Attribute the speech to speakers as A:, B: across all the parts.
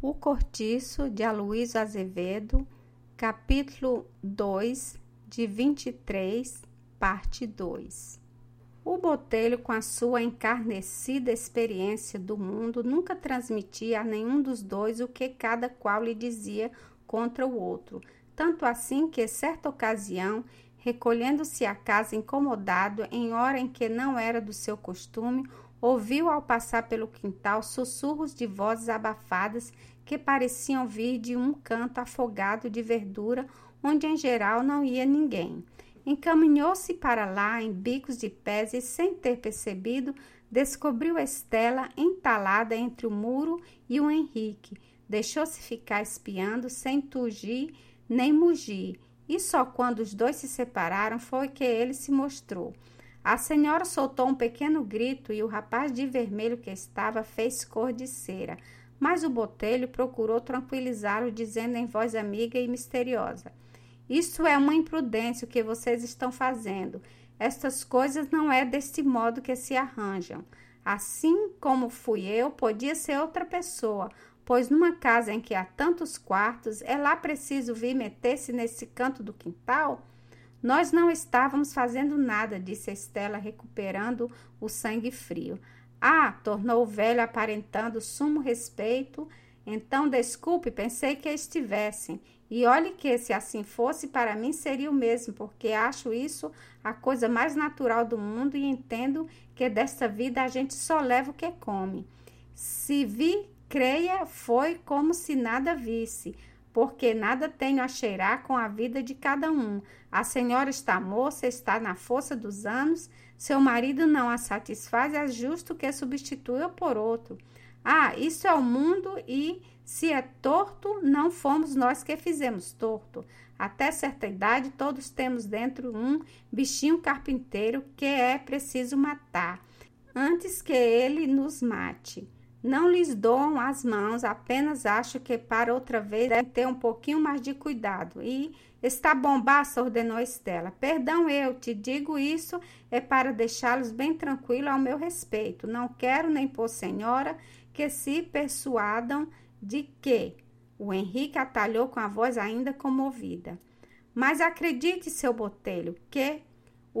A: O Cortiço de Aloysio Azevedo, capítulo 2, de 23, parte 2. O Botelho, com a sua encarnecida experiência do mundo, nunca transmitia a nenhum dos dois o que cada qual lhe dizia contra o outro, tanto assim que, certa ocasião, recolhendo-se à casa incomodado em hora em que não era do seu costume, ouviu ao passar pelo quintal sussurros de vozes abafadas que pareciam vir de um canto afogado de verdura onde em geral não ia ninguém. Encaminhou-se para lá em bicos de pés e, sem ter percebido, descobriu Estela entalada entre o muro e o Henrique. Deixou-se ficar espiando sem tugir nem mugir, e só quando os dois se separaram foi que ele se mostrou. A senhora soltou um pequeno grito e o rapaz de vermelho que estava fez cor de cera, mas o botelho procurou tranquilizá-lo, dizendo em voz amiga e misteriosa: Isso é uma imprudência o que vocês estão fazendo. Estas coisas não é deste modo que se arranjam. Assim como fui eu, podia ser outra pessoa, pois numa casa em que há tantos quartos, é lá preciso vir meter-se nesse canto do quintal? Nós não estávamos fazendo nada, disse Estela, recuperando o sangue frio. Ah, tornou o velho aparentando sumo respeito. Então, desculpe, pensei que estivessem. E olhe que, se assim fosse, para mim seria o mesmo, porque acho isso a coisa mais natural do mundo e entendo que desta vida a gente só leva o que come. Se vi, creia, foi como se nada visse porque nada tenho a cheirar com a vida de cada um. A senhora está moça, está na força dos anos, seu marido não a satisfaz, é justo que substitua por outro. Ah, isso é o mundo e, se é torto, não fomos nós que fizemos torto. Até certa idade, todos temos dentro um bichinho carpinteiro que é preciso matar, antes que ele nos mate. Não lhes dou as mãos, apenas acho que para outra vez deve ter um pouquinho mais de cuidado. E está bom, Bassa, ordenou Estela. Perdão, eu te digo isso é para deixá-los bem tranquilos ao meu respeito. Não quero nem por senhora que se persuadam de que. O Henrique atalhou com a voz ainda comovida. Mas acredite, seu botelho, que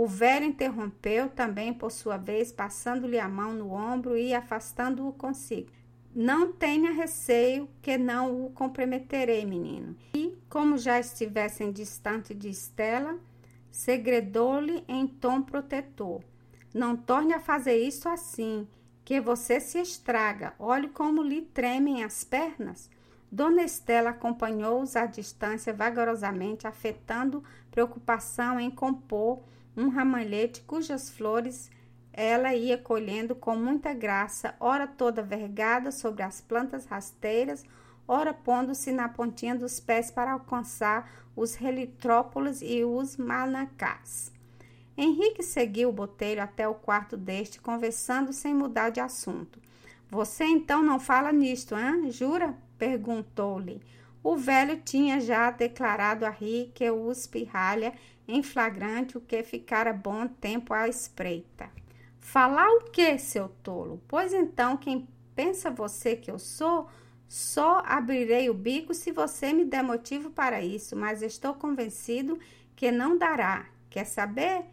A: o velho interrompeu também, por sua vez, passando-lhe a mão no ombro e afastando-o consigo. Não tenha receio, que não o comprometerei, menino. E, como já estivessem distante de Estela, segredou-lhe em tom protetor. Não torne a fazer isso assim, que você se estraga. Olhe como lhe tremem as pernas. Dona Estela acompanhou-os à distância vagarosamente, afetando preocupação em compor um ramalhete cujas flores ela ia colhendo com muita graça, ora toda vergada sobre as plantas rasteiras, ora pondo-se na pontinha dos pés para alcançar os relitrópolis e os manacás. Henrique seguiu o botelho até o quarto deste, conversando sem mudar de assunto. Você então não fala nisto, hein? Jura? perguntou-lhe. O velho tinha já declarado a rir que o espirralha em flagrante o que ficara bom tempo à espreita. Falar o que, seu tolo? Pois então, quem pensa você que eu sou, só abrirei o bico se você me der motivo para isso, mas estou convencido que não dará. Quer saber?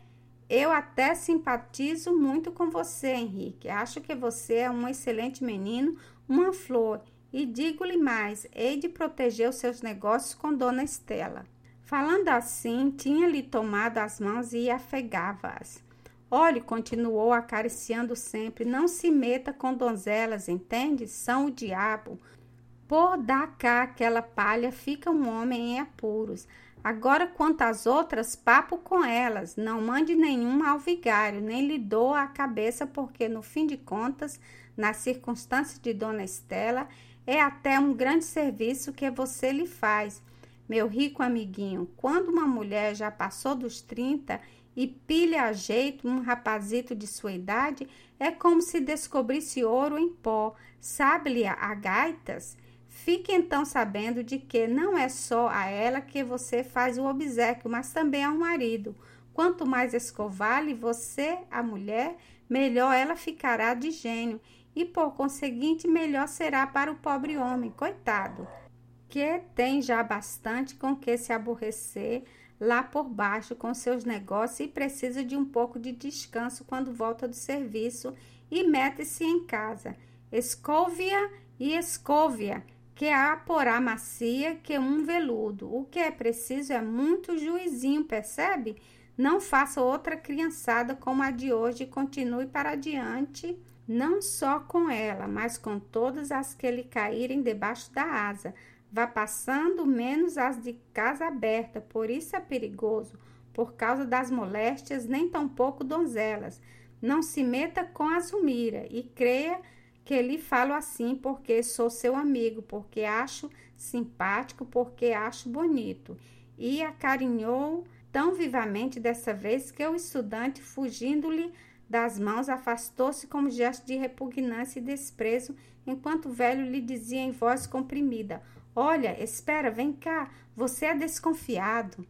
A: Eu até simpatizo muito com você, Henrique. Acho que você é um excelente menino, uma flor. E digo-lhe mais: hei de proteger os seus negócios com Dona Estela. Falando assim, tinha-lhe tomado as mãos e afegava-as. Olhe, continuou acariciando sempre, não se meta com donzelas, entende? São o diabo. Por dar cá aquela palha, fica um homem em apuros. Agora, quanto às outras, papo com elas. Não mande nenhuma ao vigário, nem lhe doa a cabeça, porque, no fim de contas, nas circunstâncias de Dona Estela, é até um grande serviço que você lhe faz. Meu rico amiguinho, quando uma mulher já passou dos 30 e pilha a jeito um rapazito de sua idade, é como se descobrisse ouro em pó, sabe-lhe a gaitas? Fique então sabendo de que não é só a ela que você faz o obsequio, mas também ao marido. Quanto mais escovar-lhe você, a mulher, melhor ela ficará de gênio. e por conseguinte melhor será para o pobre homem, coitado, que tem já bastante com que se aborrecer lá por baixo com seus negócios e precisa de um pouco de descanso quando volta do serviço e mete-se em casa. Escóvia e escóvia, que há porá macia que um veludo. O que é preciso é muito juizinho, percebe? Não faça outra criançada como a de hoje e continue para adiante, não só com ela, mas com todas as que lhe caírem debaixo da asa. Vá passando menos as de casa aberta, por isso é perigoso, por causa das moléstias, nem tampouco donzelas. Não se meta com a Zumira e creia que lhe falo assim porque sou seu amigo, porque acho simpático, porque acho bonito. E acarinhou tão vivamente dessa vez que o estudante, fugindo-lhe das mãos, afastou-se com um gesto de repugnância e desprezo, enquanto o velho lhe dizia em voz comprimida: Olha, espera, vem cá, você é desconfiado.